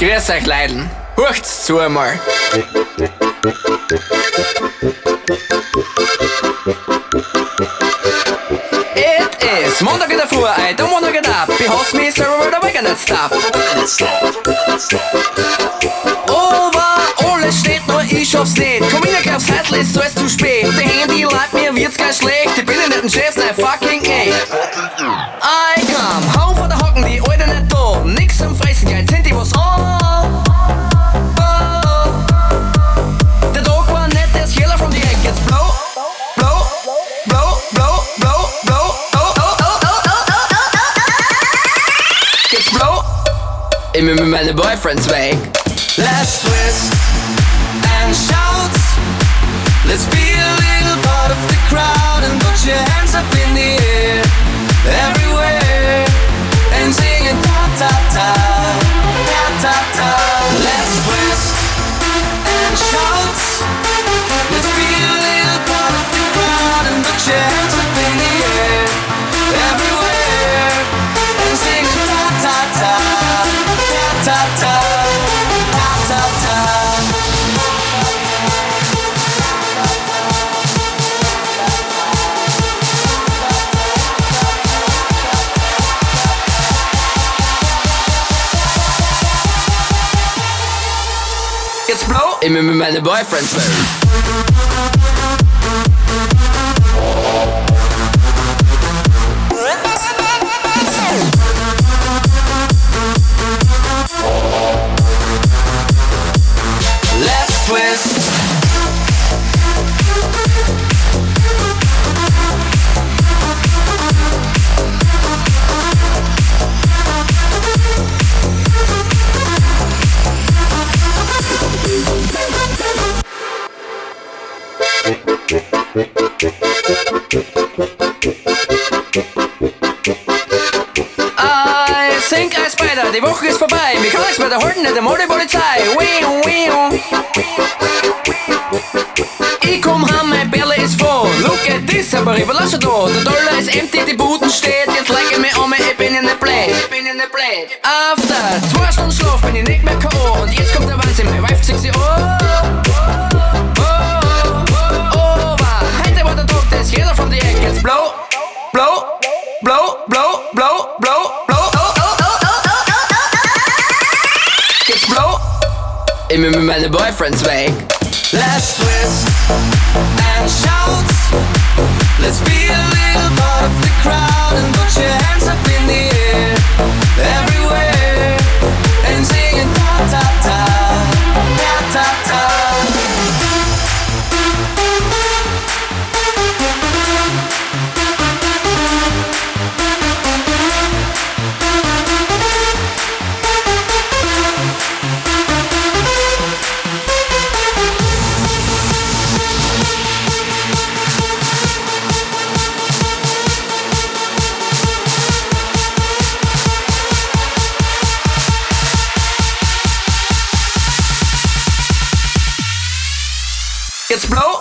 Grüß euch Leiden, hurcht's zu einmal. It is Montag in der Früh, I don't wanna get up. Behold me, server where the not stop. Over alles steht, nur ich schaff's nicht. Komm in, glaub's, heute ist alles zu spät. Der Handy leidt mir, wird's ganz schlecht. Ich bin in den Chef, sei fucking echt I come home von der Hocken, die Alte nicht am Fressen, gleich was Oh. Oh, oh, oh, oh, oh, oh, oh, oh. Let's twist and shout Let's be a little part of the crowd And put your hands up in the air sing it Bin mit meinen Boyfriends weg. Halten, nicht einmal die Polizei. Wiu, wiu. Ich komm heim, mein Bärle ist voll. Look at this, aber ich verlasse da. Der Dollar ist empty, die Buden steht. Jetzt leg ich mich um. Ich bin in der Play. After zwei Stunden Schlaf bin ich nicht mehr K.O. Und jetzt kommt der Mit meinen Boyfriends weg.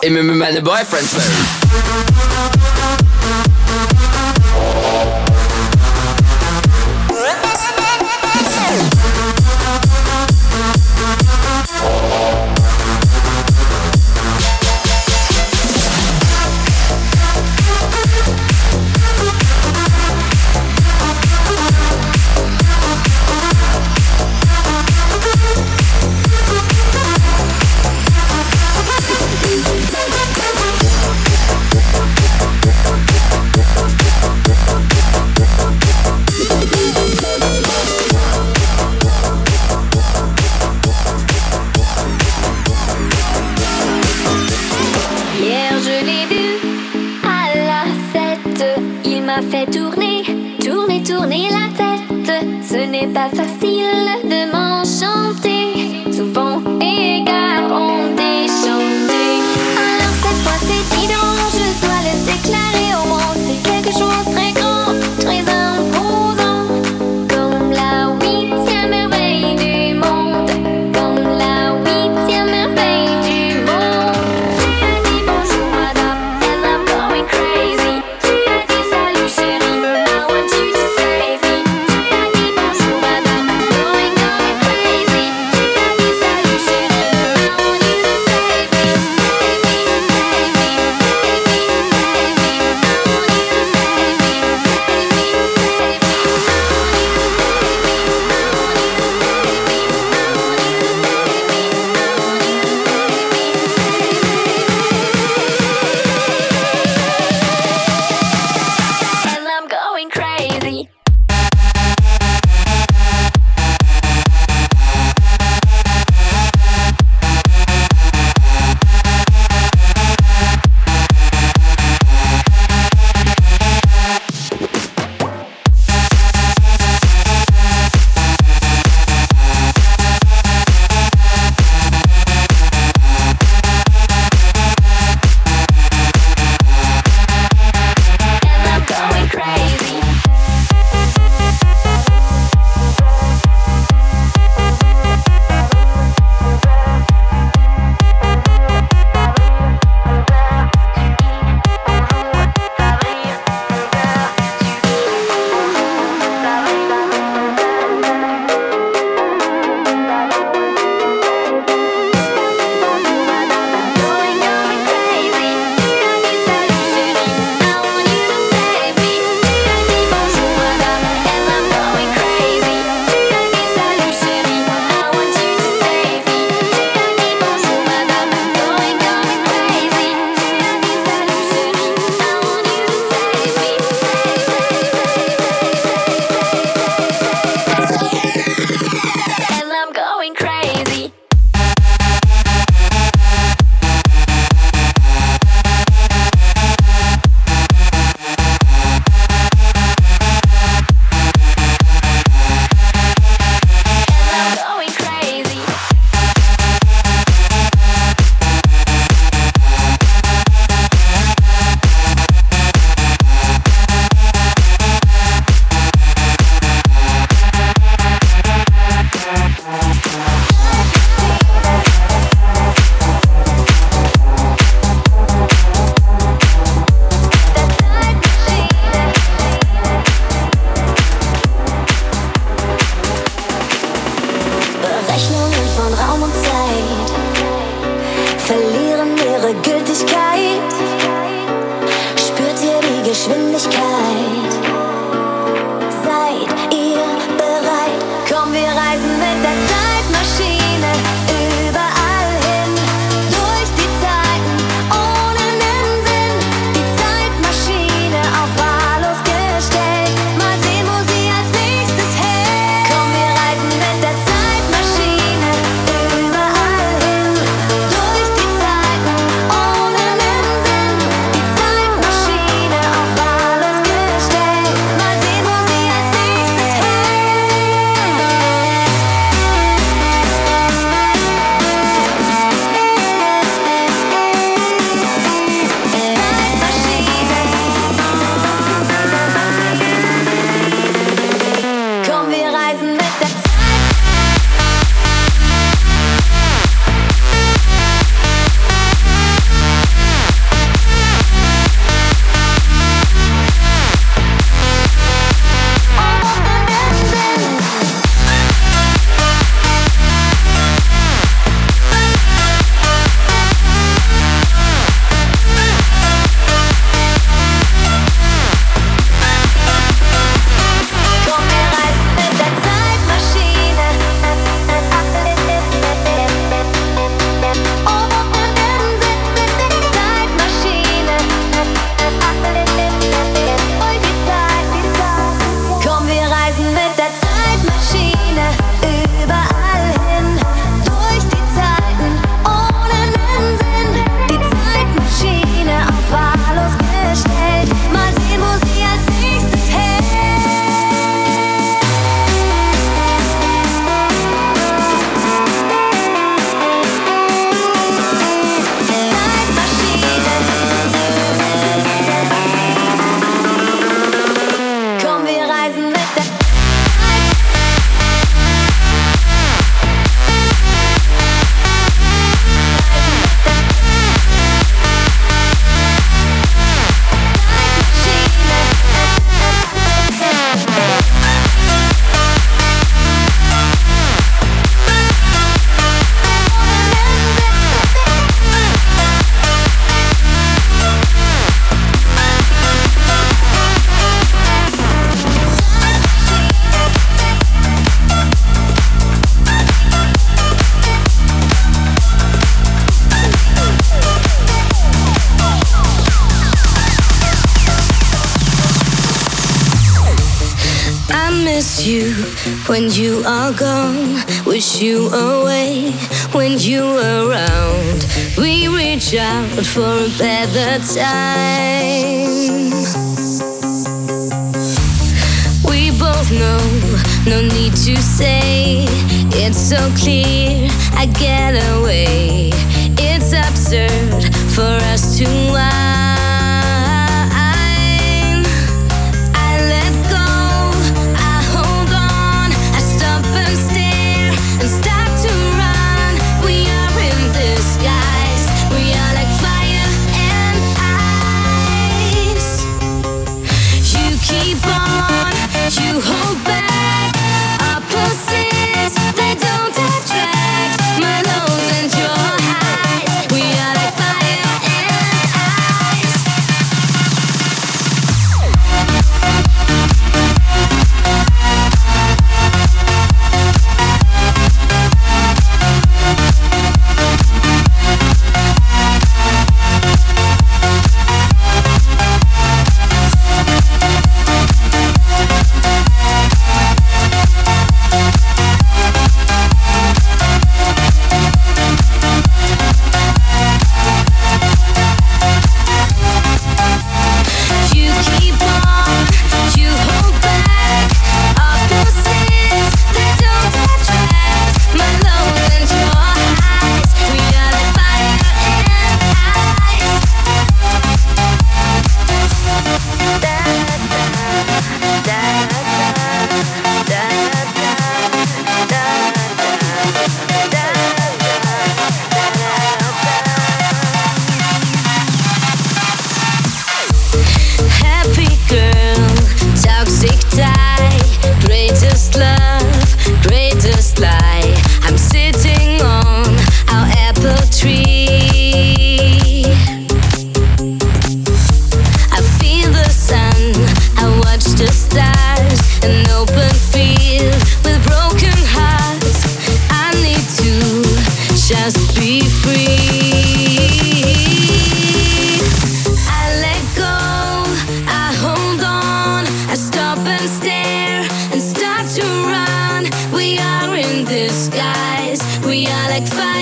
Blow. Ich bin mit meinen fly.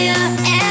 Fire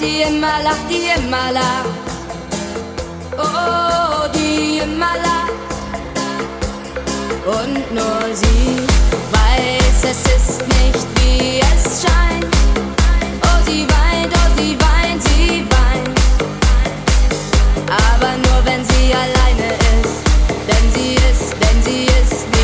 Die immer lacht, die immer lacht. Oh, die immer lacht. Und nur sie weiß, es ist nicht wie es scheint. Oh, sie weint, oh, sie weint, sie weint. Aber nur wenn sie alleine ist. Denn sie ist, denn sie ist